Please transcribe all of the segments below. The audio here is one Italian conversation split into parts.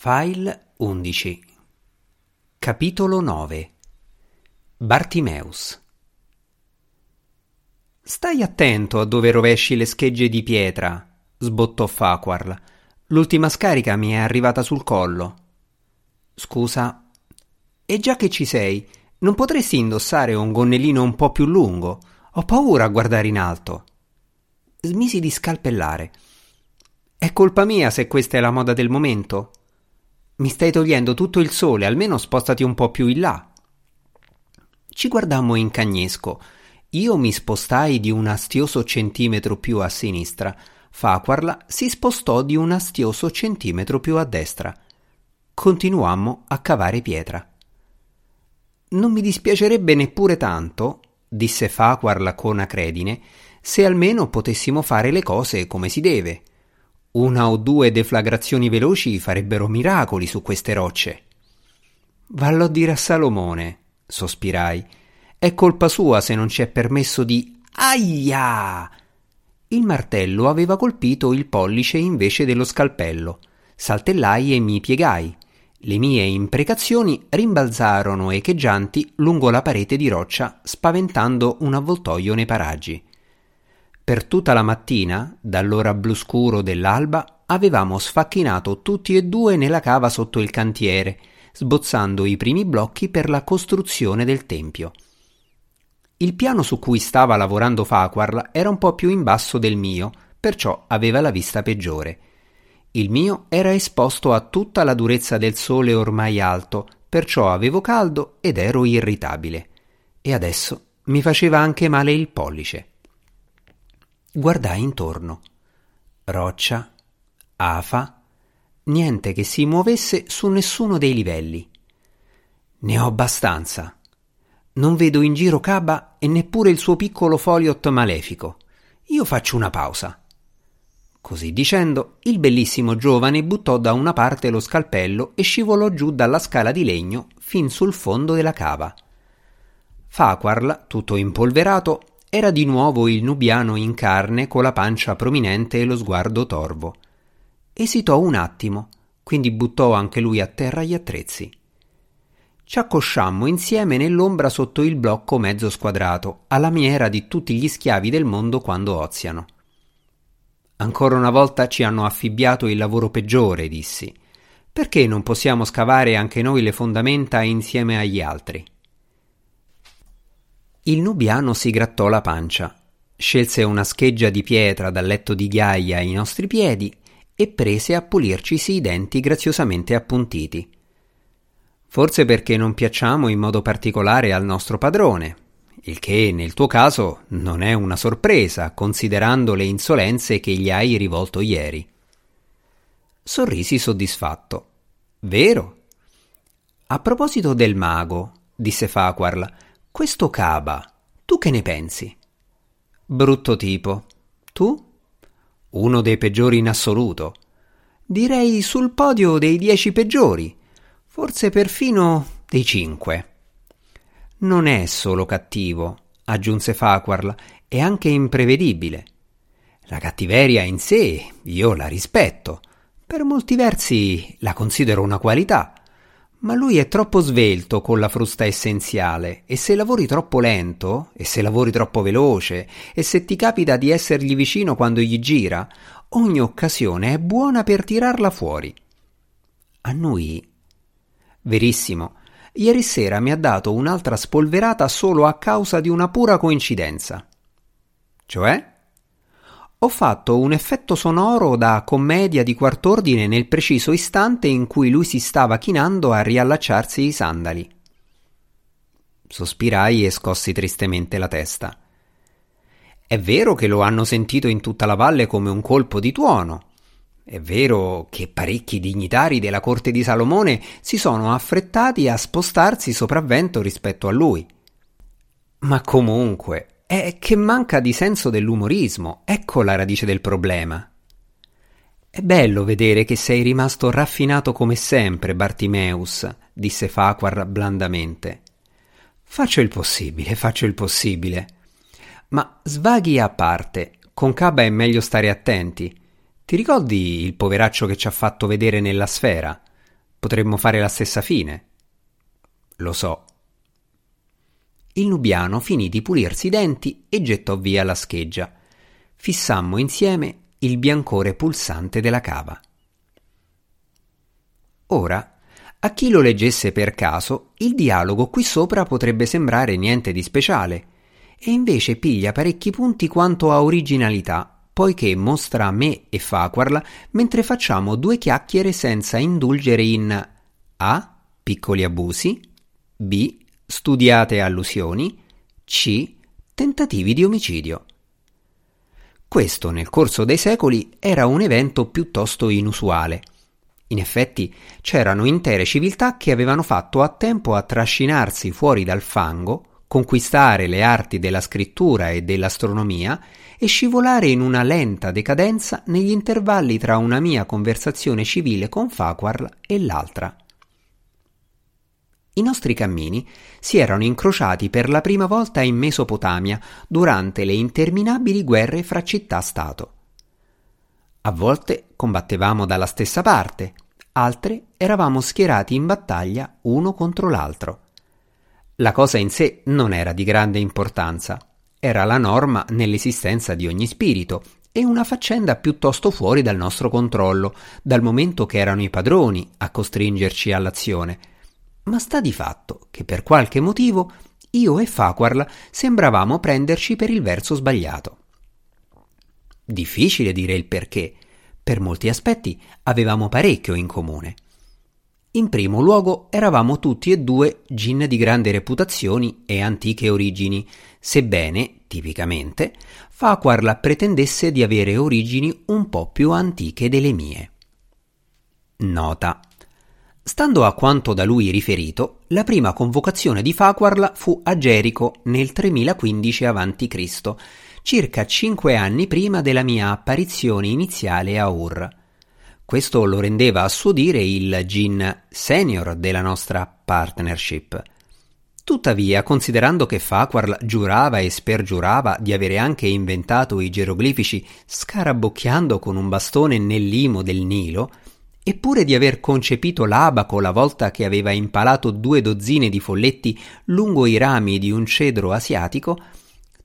File 11 Capitolo 9 Bartimeus Stai attento a dove rovesci le schegge di pietra, sbottò Farquhar. L'ultima scarica mi è arrivata sul collo. Scusa. E già che ci sei, non potresti indossare un gonnellino un po' più lungo? Ho paura a guardare in alto. Smisi di scalpellare. È colpa mia se questa è la moda del momento? Mi stai togliendo tutto il sole, almeno spostati un po' più in là. Ci guardammo in cagnesco. Io mi spostai di un astioso centimetro più a sinistra. Faquarla si spostò di un astioso centimetro più a destra. Continuammo a cavare pietra. Non mi dispiacerebbe neppure tanto, disse Faquarla con acredine, se almeno potessimo fare le cose come si deve. Una o due deflagrazioni veloci farebbero miracoli su queste rocce. Vallo a dire a Salomone, sospirai. È colpa sua se non ci è permesso di. Aia! Il martello aveva colpito il pollice invece dello scalpello. Saltellai e mi piegai. Le mie imprecazioni rimbalzarono echeggianti lungo la parete di roccia, spaventando un avvoltoio nei paraggi. Per tutta la mattina, dall'ora blu scuro dell'alba, avevamo sfacchinato tutti e due nella cava sotto il cantiere, sbozzando i primi blocchi per la costruzione del tempio. Il piano su cui stava lavorando Farquhar era un po' più in basso del mio, perciò aveva la vista peggiore. Il mio era esposto a tutta la durezza del sole ormai alto, perciò avevo caldo ed ero irritabile. E adesso mi faceva anche male il pollice. Guardai intorno. Roccia, afa, niente che si muovesse su nessuno dei livelli. Ne ho abbastanza. Non vedo in giro Caba e neppure il suo piccolo foliot malefico. Io faccio una pausa. Così dicendo, il bellissimo giovane buttò da una parte lo scalpello e scivolò giù dalla scala di legno fin sul fondo della cava. Faquarl, tutto impolverato, era di nuovo il nubiano in carne con la pancia prominente e lo sguardo torvo. Esitò un attimo, quindi buttò anche lui a terra gli attrezzi. Ci accosciammo insieme nell'ombra sotto il blocco mezzo squadrato, alla maniera di tutti gli schiavi del mondo quando oziano. Ancora una volta ci hanno affibbiato il lavoro peggiore, dissi. Perché non possiamo scavare anche noi le fondamenta insieme agli altri? Il nubiano si grattò la pancia, scelse una scheggia di pietra dal letto di ghiaia ai nostri piedi e prese a pulircisi i denti graziosamente appuntiti. Forse perché non piacciamo in modo particolare al nostro padrone, il che nel tuo caso non è una sorpresa, considerando le insolenze che gli hai rivolto ieri. Sorrisi soddisfatto. Vero? A proposito del mago, disse Faquarl, questo Caba, tu che ne pensi? Brutto tipo. Tu? Uno dei peggiori in assoluto. Direi sul podio dei dieci peggiori forse perfino dei cinque. Non è solo cattivo, aggiunse Farquhar, è anche imprevedibile. La cattiveria in sé io la rispetto, per molti versi la considero una qualità, ma lui è troppo svelto con la frusta essenziale e se lavori troppo lento, e se lavori troppo veloce, e se ti capita di essergli vicino quando gli gira, ogni occasione è buona per tirarla fuori. A noi Verissimo. Ieri sera mi ha dato un'altra spolverata solo a causa di una pura coincidenza. Cioè? Ho fatto un effetto sonoro da commedia di quart'ordine nel preciso istante in cui lui si stava chinando a riallacciarsi i sandali. Sospirai e scossi tristemente la testa. È vero che lo hanno sentito in tutta la valle come un colpo di tuono, è vero che parecchi dignitari della corte di Salomone si sono affrettati a spostarsi sopravvento rispetto a lui. Ma comunque, è che manca di senso dell'umorismo, ecco la radice del problema. È bello vedere che sei rimasto raffinato come sempre, Bartimeus, disse Faquar blandamente. Faccio il possibile, faccio il possibile. Ma svaghi a parte, con Caba è meglio stare attenti. Ti ricordi il poveraccio che ci ha fatto vedere nella sfera? Potremmo fare la stessa fine. Lo so. Il nubiano finì di pulirsi i denti e gettò via la scheggia. Fissammo insieme il biancore pulsante della cava. Ora, a chi lo leggesse per caso, il dialogo qui sopra potrebbe sembrare niente di speciale, e invece piglia parecchi punti quanto a originalità poiché mostra me e Faquarla mentre facciamo due chiacchiere senza indulgere in A. piccoli abusi, B. studiate allusioni, C. tentativi di omicidio. Questo nel corso dei secoli era un evento piuttosto inusuale. In effetti c'erano intere civiltà che avevano fatto a tempo a trascinarsi fuori dal fango, conquistare le arti della scrittura e dell'astronomia e scivolare in una lenta decadenza negli intervalli tra una mia conversazione civile con Farquhar e l'altra. I nostri cammini si erano incrociati per la prima volta in Mesopotamia durante le interminabili guerre fra città-stato. A volte combattevamo dalla stessa parte, altre eravamo schierati in battaglia uno contro l'altro. La cosa in sé non era di grande importanza, era la norma nell'esistenza di ogni spirito e una faccenda piuttosto fuori dal nostro controllo, dal momento che erano i padroni a costringerci all'azione. Ma sta di fatto che per qualche motivo io e Faquarl sembravamo prenderci per il verso sbagliato. Difficile dire il perché. Per molti aspetti avevamo parecchio in comune. In primo luogo eravamo tutti e due gin di grande reputazioni e antiche origini, sebbene, tipicamente, Farquhar pretendesse di avere origini un po' più antiche delle mie. Nota. Stando a quanto da lui riferito, la prima convocazione di Farquhar fu a Gerico nel 3015 a.C., circa cinque anni prima della mia apparizione iniziale a Ur. Questo lo rendeva a suo dire il gin senior della nostra partnership. Tuttavia, considerando che Farquhar giurava e spergiurava di avere anche inventato i geroglifici scarabocchiando con un bastone nel limo del Nilo, eppure di aver concepito l'abaco la volta che aveva impalato due dozzine di folletti lungo i rami di un cedro asiatico,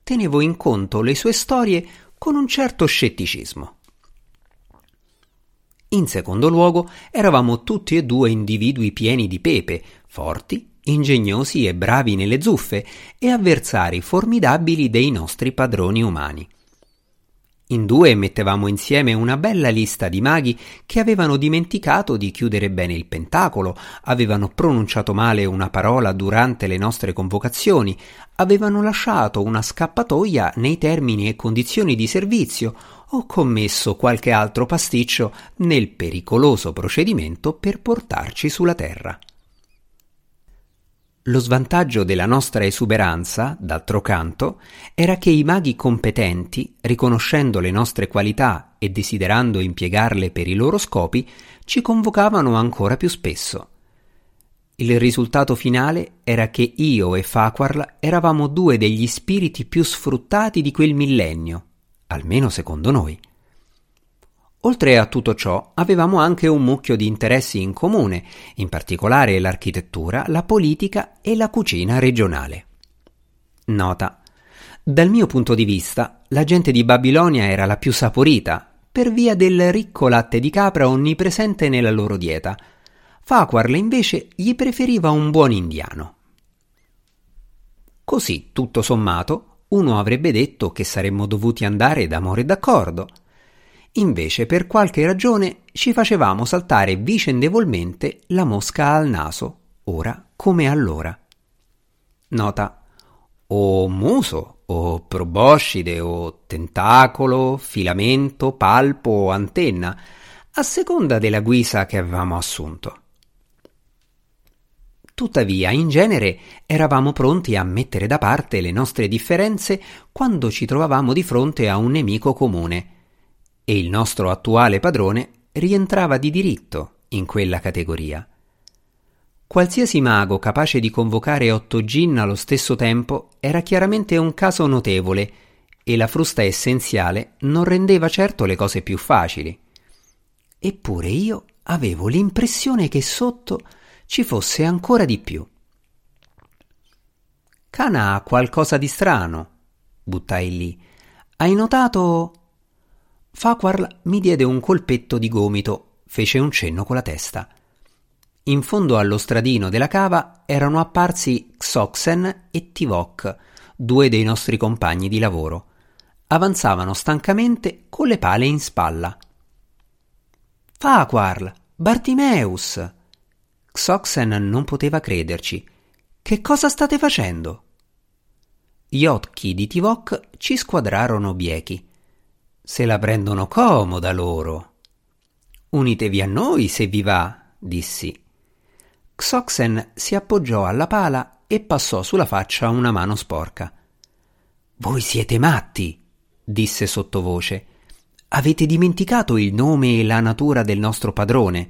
tenevo in conto le sue storie con un certo scetticismo. In secondo luogo, eravamo tutti e due individui pieni di pepe, forti, ingegnosi e bravi nelle zuffe e avversari formidabili dei nostri padroni umani. In due mettevamo insieme una bella lista di maghi che avevano dimenticato di chiudere bene il pentacolo, avevano pronunciato male una parola durante le nostre convocazioni, avevano lasciato una scappatoia nei termini e condizioni di servizio o commesso qualche altro pasticcio nel pericoloso procedimento per portarci sulla terra. Lo svantaggio della nostra esuberanza, d'altro canto, era che i maghi competenti, riconoscendo le nostre qualità e desiderando impiegarle per i loro scopi, ci convocavano ancora più spesso. Il risultato finale era che io e Farquhar eravamo due degli spiriti più sfruttati di quel millennio, almeno secondo noi. Oltre a tutto ciò, avevamo anche un mucchio di interessi in comune, in particolare l'architettura, la politica e la cucina regionale. Nota. Dal mio punto di vista, la gente di Babilonia era la più saporita, per via del ricco latte di capra onnipresente nella loro dieta. Farquhar invece gli preferiva un buon indiano. Così, tutto sommato, uno avrebbe detto che saremmo dovuti andare d'amore d'accordo, Invece, per qualche ragione, ci facevamo saltare vicendevolmente la mosca al naso, ora come allora. Nota. O muso, o proboscide, o tentacolo, filamento, palpo o antenna, a seconda della guisa che avevamo assunto. Tuttavia, in genere, eravamo pronti a mettere da parte le nostre differenze quando ci trovavamo di fronte a un nemico comune, e il nostro attuale padrone rientrava di diritto in quella categoria. Qualsiasi mago capace di convocare otto gin allo stesso tempo era chiaramente un caso notevole e la frusta essenziale non rendeva certo le cose più facili. Eppure io avevo l'impressione che sotto ci fosse ancora di più. Cana ha qualcosa di strano, buttai lì. Hai notato? Farquhar mi diede un colpetto di gomito, fece un cenno con la testa. In fondo allo stradino della cava erano apparsi Xoxen e Tivok, due dei nostri compagni di lavoro. Avanzavano stancamente con le pale in spalla. Farquhar, Bartimeus! Xoxen non poteva crederci. Che cosa state facendo? Gli occhi di Tivok ci squadrarono biechi. Se la prendono comoda loro. Unitevi a noi se vi va, dissi. Xoxen si appoggiò alla pala e passò sulla faccia una mano sporca. Voi siete matti, disse sottovoce. Avete dimenticato il nome e la natura del nostro padrone.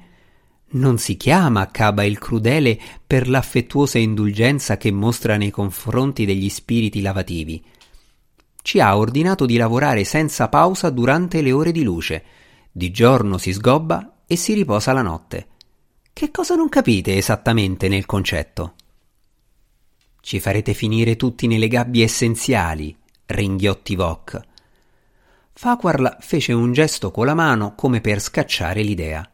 Non si chiama Caba il crudele per l'affettuosa indulgenza che mostra nei confronti degli spiriti lavativi ci ha ordinato di lavorare senza pausa durante le ore di luce. Di giorno si sgobba e si riposa la notte. Che cosa non capite esattamente nel concetto? Ci farete finire tutti nelle gabbie essenziali, ringhiò Tivok. Farquhar fece un gesto con la mano come per scacciare l'idea.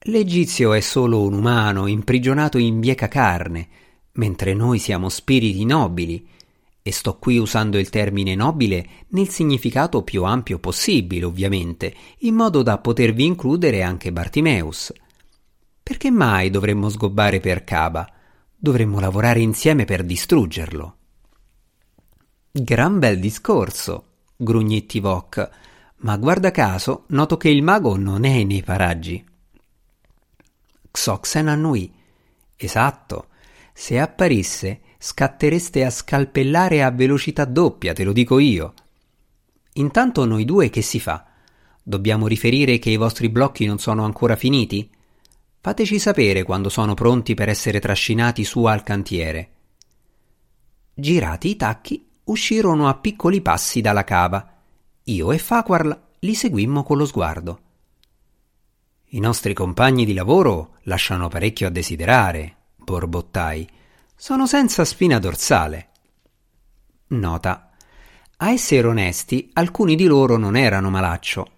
L'egizio è solo un umano imprigionato in bieca carne, mentre noi siamo spiriti nobili e sto qui usando il termine nobile nel significato più ampio possibile, ovviamente, in modo da potervi includere anche Bartimeus. Perché mai dovremmo sgobbare per Caba? Dovremmo lavorare insieme per distruggerlo. Gran bel discorso, grugnì Tivok, ma guarda caso noto che il mago non è nei paraggi. Xoxen annui. Esatto. Se apparisse, scattereste a scalpellare a velocità doppia, te lo dico io. Intanto noi due che si fa? Dobbiamo riferire che i vostri blocchi non sono ancora finiti? Fateci sapere quando sono pronti per essere trascinati su al cantiere. Girati i tacchi, uscirono a piccoli passi dalla cava. Io e Farquhar li seguimmo con lo sguardo. I nostri compagni di lavoro lasciano parecchio a desiderare, borbottai sono senza spina dorsale. Nota. A essere onesti, alcuni di loro non erano malaccio.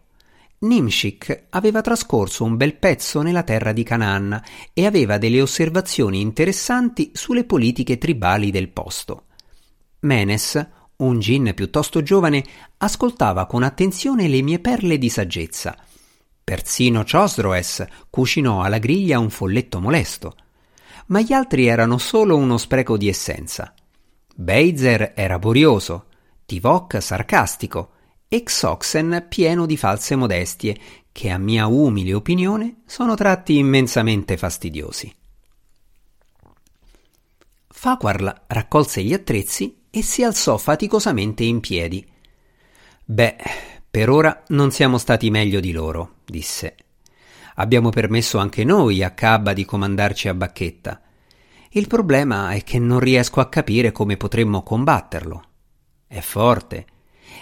Nimshik aveva trascorso un bel pezzo nella terra di Canaan e aveva delle osservazioni interessanti sulle politiche tribali del posto. Menes, un gin piuttosto giovane, ascoltava con attenzione le mie perle di saggezza. Persino Chosroes cucinò alla griglia un folletto molesto ma gli altri erano solo uno spreco di essenza. Beizer era borioso, Tivok sarcastico e Xoxen pieno di false modestie che a mia umile opinione sono tratti immensamente fastidiosi. Farquhar raccolse gli attrezzi e si alzò faticosamente in piedi. Beh, per ora non siamo stati meglio di loro, disse. Abbiamo permesso anche noi a Cabba di comandarci a bacchetta. Il problema è che non riesco a capire come potremmo combatterlo. È forte,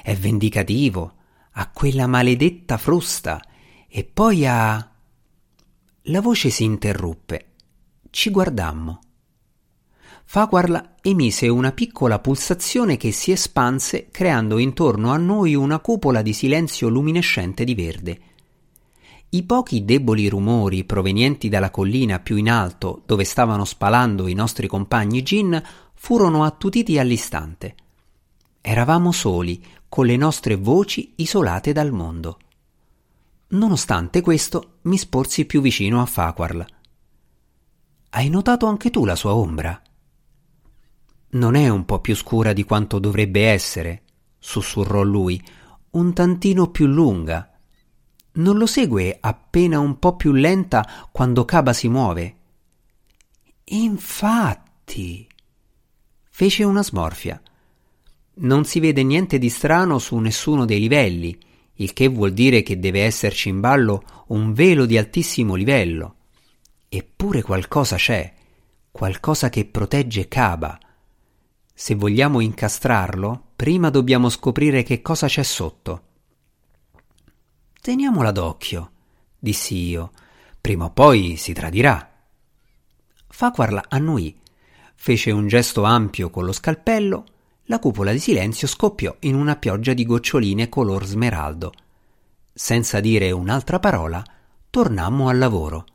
è vendicativo, ha quella maledetta frusta e poi ha. La voce si interruppe. Ci guardammo. Farquhar emise una piccola pulsazione che si espanse creando intorno a noi una cupola di silenzio luminescente di verde. I pochi deboli rumori provenienti dalla collina più in alto dove stavano spalando i nostri compagni gin furono attutiti all'istante. Eravamo soli, con le nostre voci isolate dal mondo. Nonostante questo, mi sporsi più vicino a Farquhar. Hai notato anche tu la sua ombra? Non è un po' più scura di quanto dovrebbe essere, sussurrò lui, un tantino più lunga non lo segue appena un po' più lenta quando Caba si muove. Infatti. Fece una smorfia. Non si vede niente di strano su nessuno dei livelli, il che vuol dire che deve esserci in ballo un velo di altissimo livello. Eppure qualcosa c'è, qualcosa che protegge Caba. Se vogliamo incastrarlo, prima dobbiamo scoprire che cosa c'è sotto. Teniamola d'occhio, dissi io. Prima o poi si tradirà. Faquarla annuì, fece un gesto ampio con lo scalpello, la cupola di silenzio scoppiò in una pioggia di goccioline color smeraldo. Senza dire un'altra parola, tornammo al lavoro.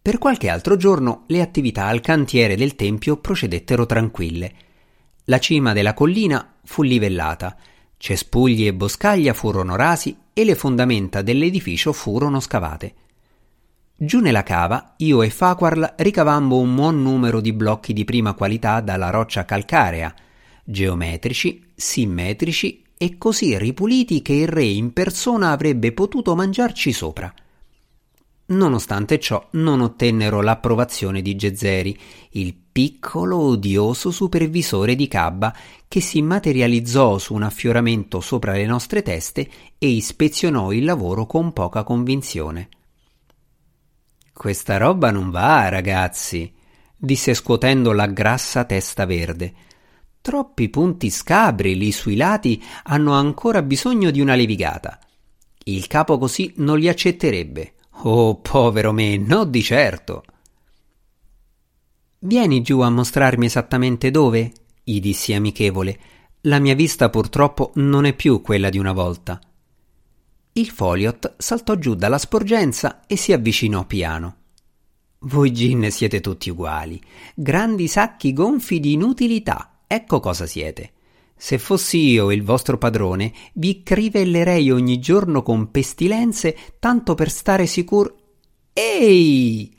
Per qualche altro giorno le attività al cantiere del tempio procedettero tranquille. La cima della collina fu livellata, cespugli e boscaglia furono rasi e le fondamenta dell'edificio furono scavate. Giù nella cava, io e Faquarl ricavammo un buon numero di blocchi di prima qualità dalla roccia calcarea, geometrici, simmetrici e così ripuliti che il re in persona avrebbe potuto mangiarci sopra. Nonostante ciò non ottennero l'approvazione di Gezzeri, il piccolo odioso supervisore di Cabba che si materializzò su un affioramento sopra le nostre teste e ispezionò il lavoro con poca convinzione. Questa roba non va, ragazzi, disse scuotendo la grassa testa verde. Troppi punti scabri lì sui lati hanno ancora bisogno di una levigata. Il capo così non li accetterebbe. Oh, povero me, no di certo. Vieni giù a mostrarmi esattamente dove? gli dissi amichevole. La mia vista purtroppo non è più quella di una volta. Il Foliot saltò giù dalla sporgenza e si avvicinò piano. Voi gin siete tutti uguali, grandi sacchi gonfi di inutilità, ecco cosa siete. Se fossi io il vostro padrone, vi crivellerei ogni giorno con pestilenze tanto per stare sicuro. Ehi!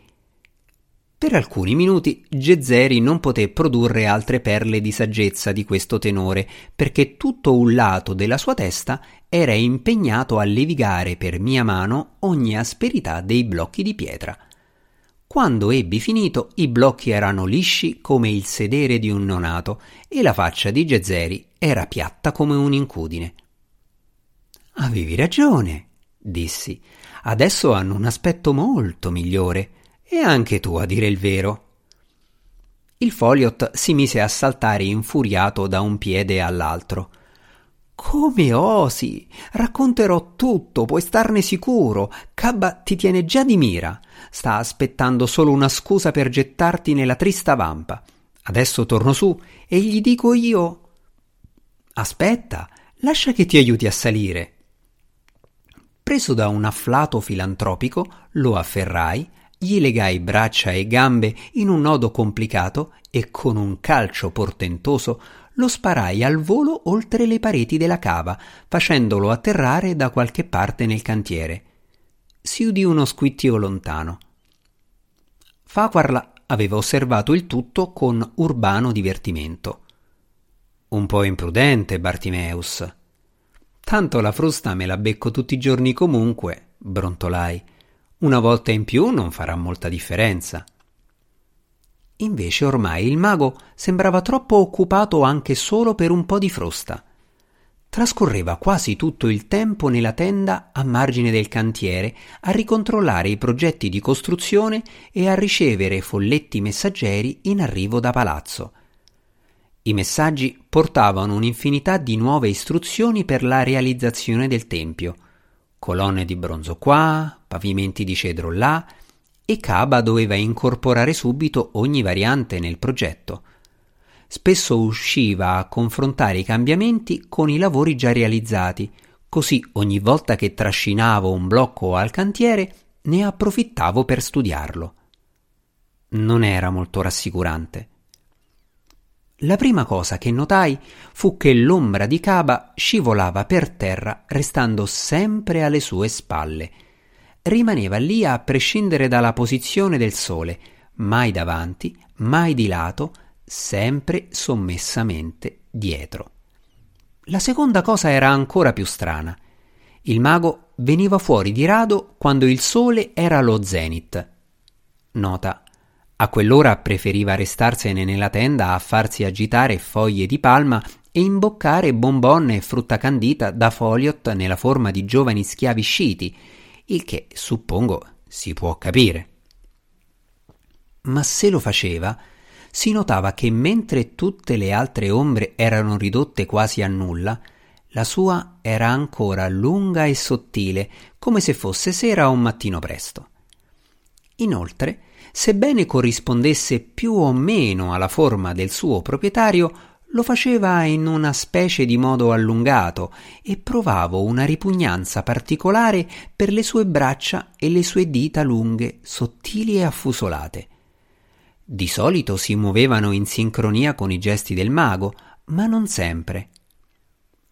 Per alcuni minuti Gezzeri non poté produrre altre perle di saggezza di questo tenore, perché tutto un lato della sua testa era impegnato a levigare per mia mano ogni asperità dei blocchi di pietra. Quando ebbi finito, i blocchi erano lisci come il sedere di un nonato e la faccia di Gezzeri era piatta come un'incudine. Avevi ragione, dissi. Adesso hanno un aspetto molto migliore. E anche tu, a dire il vero. Il Foliot si mise a saltare infuriato da un piede all'altro. Come osi? Racconterò tutto, puoi starne sicuro. Cabba ti tiene già di mira. Sta aspettando solo una scusa per gettarti nella trista vampa. Adesso torno su e gli dico io. Aspetta, lascia che ti aiuti a salire. Preso da un afflato filantropico, lo afferrai, gli legai braccia e gambe in un nodo complicato e con un calcio portentoso lo sparai al volo oltre le pareti della cava, facendolo atterrare da qualche parte nel cantiere. Si udì uno squittio lontano. Faquarla aveva osservato il tutto con urbano divertimento. Un po' imprudente, Bartimeus. Tanto la frusta me la becco tutti i giorni comunque, brontolai. Una volta in più non farà molta differenza. Invece ormai il mago sembrava troppo occupato anche solo per un po' di frosta. Trascorreva quasi tutto il tempo nella tenda a margine del cantiere a ricontrollare i progetti di costruzione e a ricevere folletti messaggeri in arrivo da palazzo. I messaggi portavano un'infinità di nuove istruzioni per la realizzazione del tempio. Colonne di bronzo qua, pavimenti di cedro là, e Caba doveva incorporare subito ogni variante nel progetto. Spesso usciva a confrontare i cambiamenti con i lavori già realizzati, così ogni volta che trascinavo un blocco al cantiere ne approfittavo per studiarlo. Non era molto rassicurante. La prima cosa che notai fu che l'ombra di Caba scivolava per terra restando sempre alle sue spalle rimaneva lì a prescindere dalla posizione del sole, mai davanti, mai di lato, sempre sommessamente dietro. La seconda cosa era ancora più strana. Il mago veniva fuori di rado quando il sole era allo zenit. Nota. A quell'ora preferiva restarsene nella tenda a farsi agitare foglie di palma e imboccare bonbonne e frutta candita da Foliot nella forma di giovani schiavi sciti, il che suppongo si può capire. Ma se lo faceva, si notava che mentre tutte le altre ombre erano ridotte quasi a nulla, La sua era ancora lunga e sottile, come se fosse sera o mattino presto. Inoltre, sebbene corrispondesse più o meno alla forma del suo proprietario, lo faceva in una specie di modo allungato e provavo una ripugnanza particolare per le sue braccia e le sue dita lunghe, sottili e affusolate. Di solito si muovevano in sincronia con i gesti del mago, ma non sempre.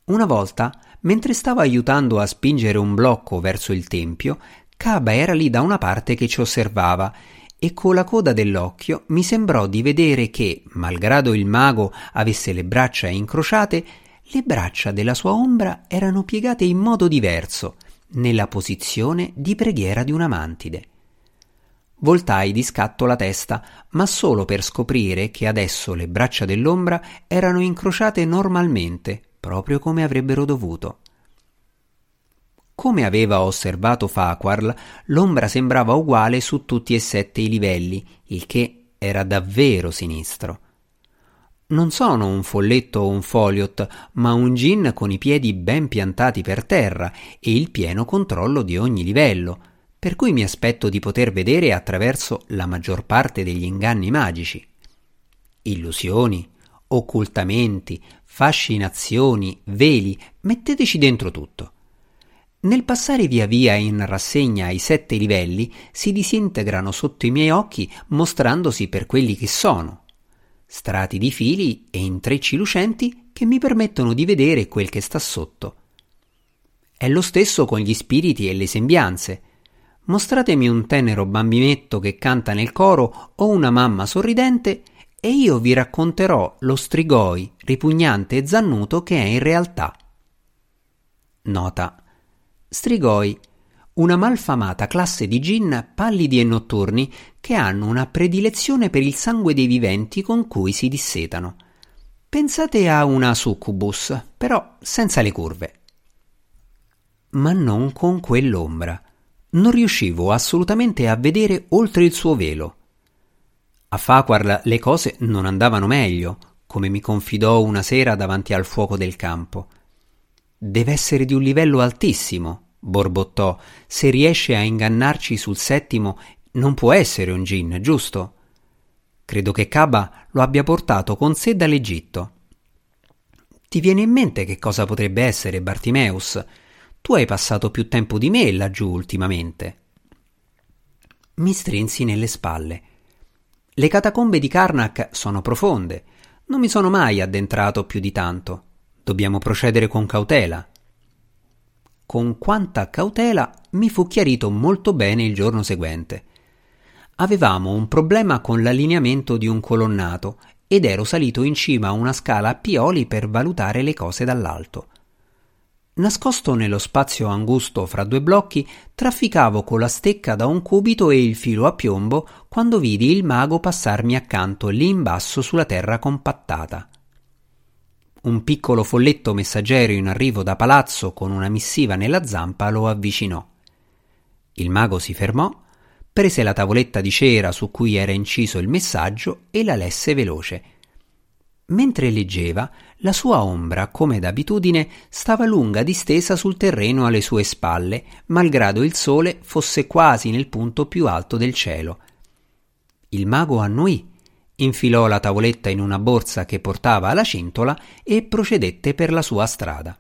Una volta, mentre stavo aiutando a spingere un blocco verso il tempio, Caba era lì da una parte che ci osservava e con la coda dell'occhio mi sembrò di vedere che, malgrado il mago avesse le braccia incrociate, le braccia della sua ombra erano piegate in modo diverso, nella posizione di preghiera di una mantide. Voltai di scatto la testa, ma solo per scoprire che adesso le braccia dell'ombra erano incrociate normalmente, proprio come avrebbero dovuto. Come aveva osservato Farquhar, l'ombra sembrava uguale su tutti e sette i livelli, il che era davvero sinistro. Non sono un folletto o un foliot, ma un gin con i piedi ben piantati per terra e il pieno controllo di ogni livello, per cui mi aspetto di poter vedere attraverso la maggior parte degli inganni magici. Illusioni, occultamenti, fascinazioni, veli, metteteci dentro tutto. Nel passare via via in rassegna ai sette livelli si disintegrano sotto i miei occhi mostrandosi per quelli che sono. Strati di fili e intrecci lucenti che mi permettono di vedere quel che sta sotto. È lo stesso con gli spiriti e le sembianze. Mostratemi un tenero bambinetto che canta nel coro o una mamma sorridente e io vi racconterò lo strigoi ripugnante e zannuto che è in realtà. Nota Strigoi, una malfamata classe di gin pallidi e notturni che hanno una predilezione per il sangue dei viventi con cui si dissetano. Pensate a una succubus, però senza le curve. Ma non con quell'ombra. Non riuscivo assolutamente a vedere oltre il suo velo. A Faquar le cose non andavano meglio, come mi confidò una sera davanti al fuoco del campo. Deve essere di un livello altissimo, borbottò. Se riesce a ingannarci sul settimo, non può essere un gin, giusto? Credo che Caba lo abbia portato con sé dall'Egitto. Ti viene in mente che cosa potrebbe essere Bartimeus? Tu hai passato più tempo di me laggiù ultimamente. Mi strinsi nelle spalle. Le catacombe di Karnak sono profonde. Non mi sono mai addentrato più di tanto. Dobbiamo procedere con cautela. Con quanta cautela mi fu chiarito molto bene il giorno seguente. Avevamo un problema con l'allineamento di un colonnato ed ero salito in cima a una scala a pioli per valutare le cose dall'alto. Nascosto nello spazio angusto fra due blocchi, trafficavo con la stecca da un cubito e il filo a piombo quando vidi il mago passarmi accanto lì in basso sulla terra compattata. Un piccolo folletto messaggero in arrivo da palazzo con una missiva nella zampa lo avvicinò. Il mago si fermò, prese la tavoletta di cera su cui era inciso il messaggio e la lesse veloce. Mentre leggeva, la sua ombra, come d'abitudine, stava lunga distesa sul terreno alle sue spalle, malgrado il sole fosse quasi nel punto più alto del cielo. Il mago annuì infilò la tavoletta in una borsa che portava alla cintola e procedette per la sua strada.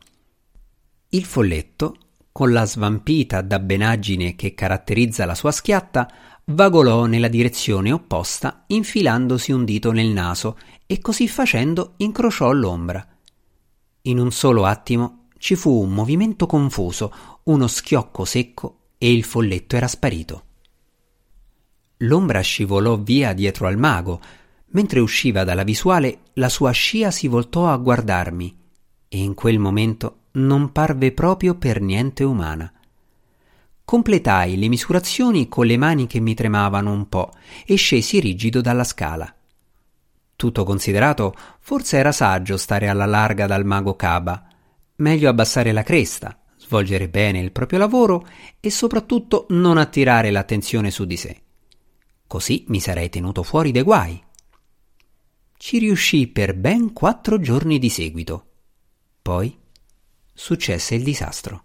Il folletto, con la svampita dabbenaggine che caratterizza la sua schiatta, vagolò nella direzione opposta, infilandosi un dito nel naso e così facendo incrociò l'ombra. In un solo attimo ci fu un movimento confuso, uno schiocco secco e il folletto era sparito. L'ombra scivolò via dietro al mago, Mentre usciva dalla visuale, la sua scia si voltò a guardarmi e in quel momento non parve proprio per niente umana. Completai le misurazioni con le mani che mi tremavano un po' e scesi rigido dalla scala. Tutto considerato, forse era saggio stare alla larga dal mago Caba. Meglio abbassare la cresta, svolgere bene il proprio lavoro e soprattutto non attirare l'attenzione su di sé. Così mi sarei tenuto fuori dai guai. Ci riuscì per ben quattro giorni di seguito. Poi successe il disastro.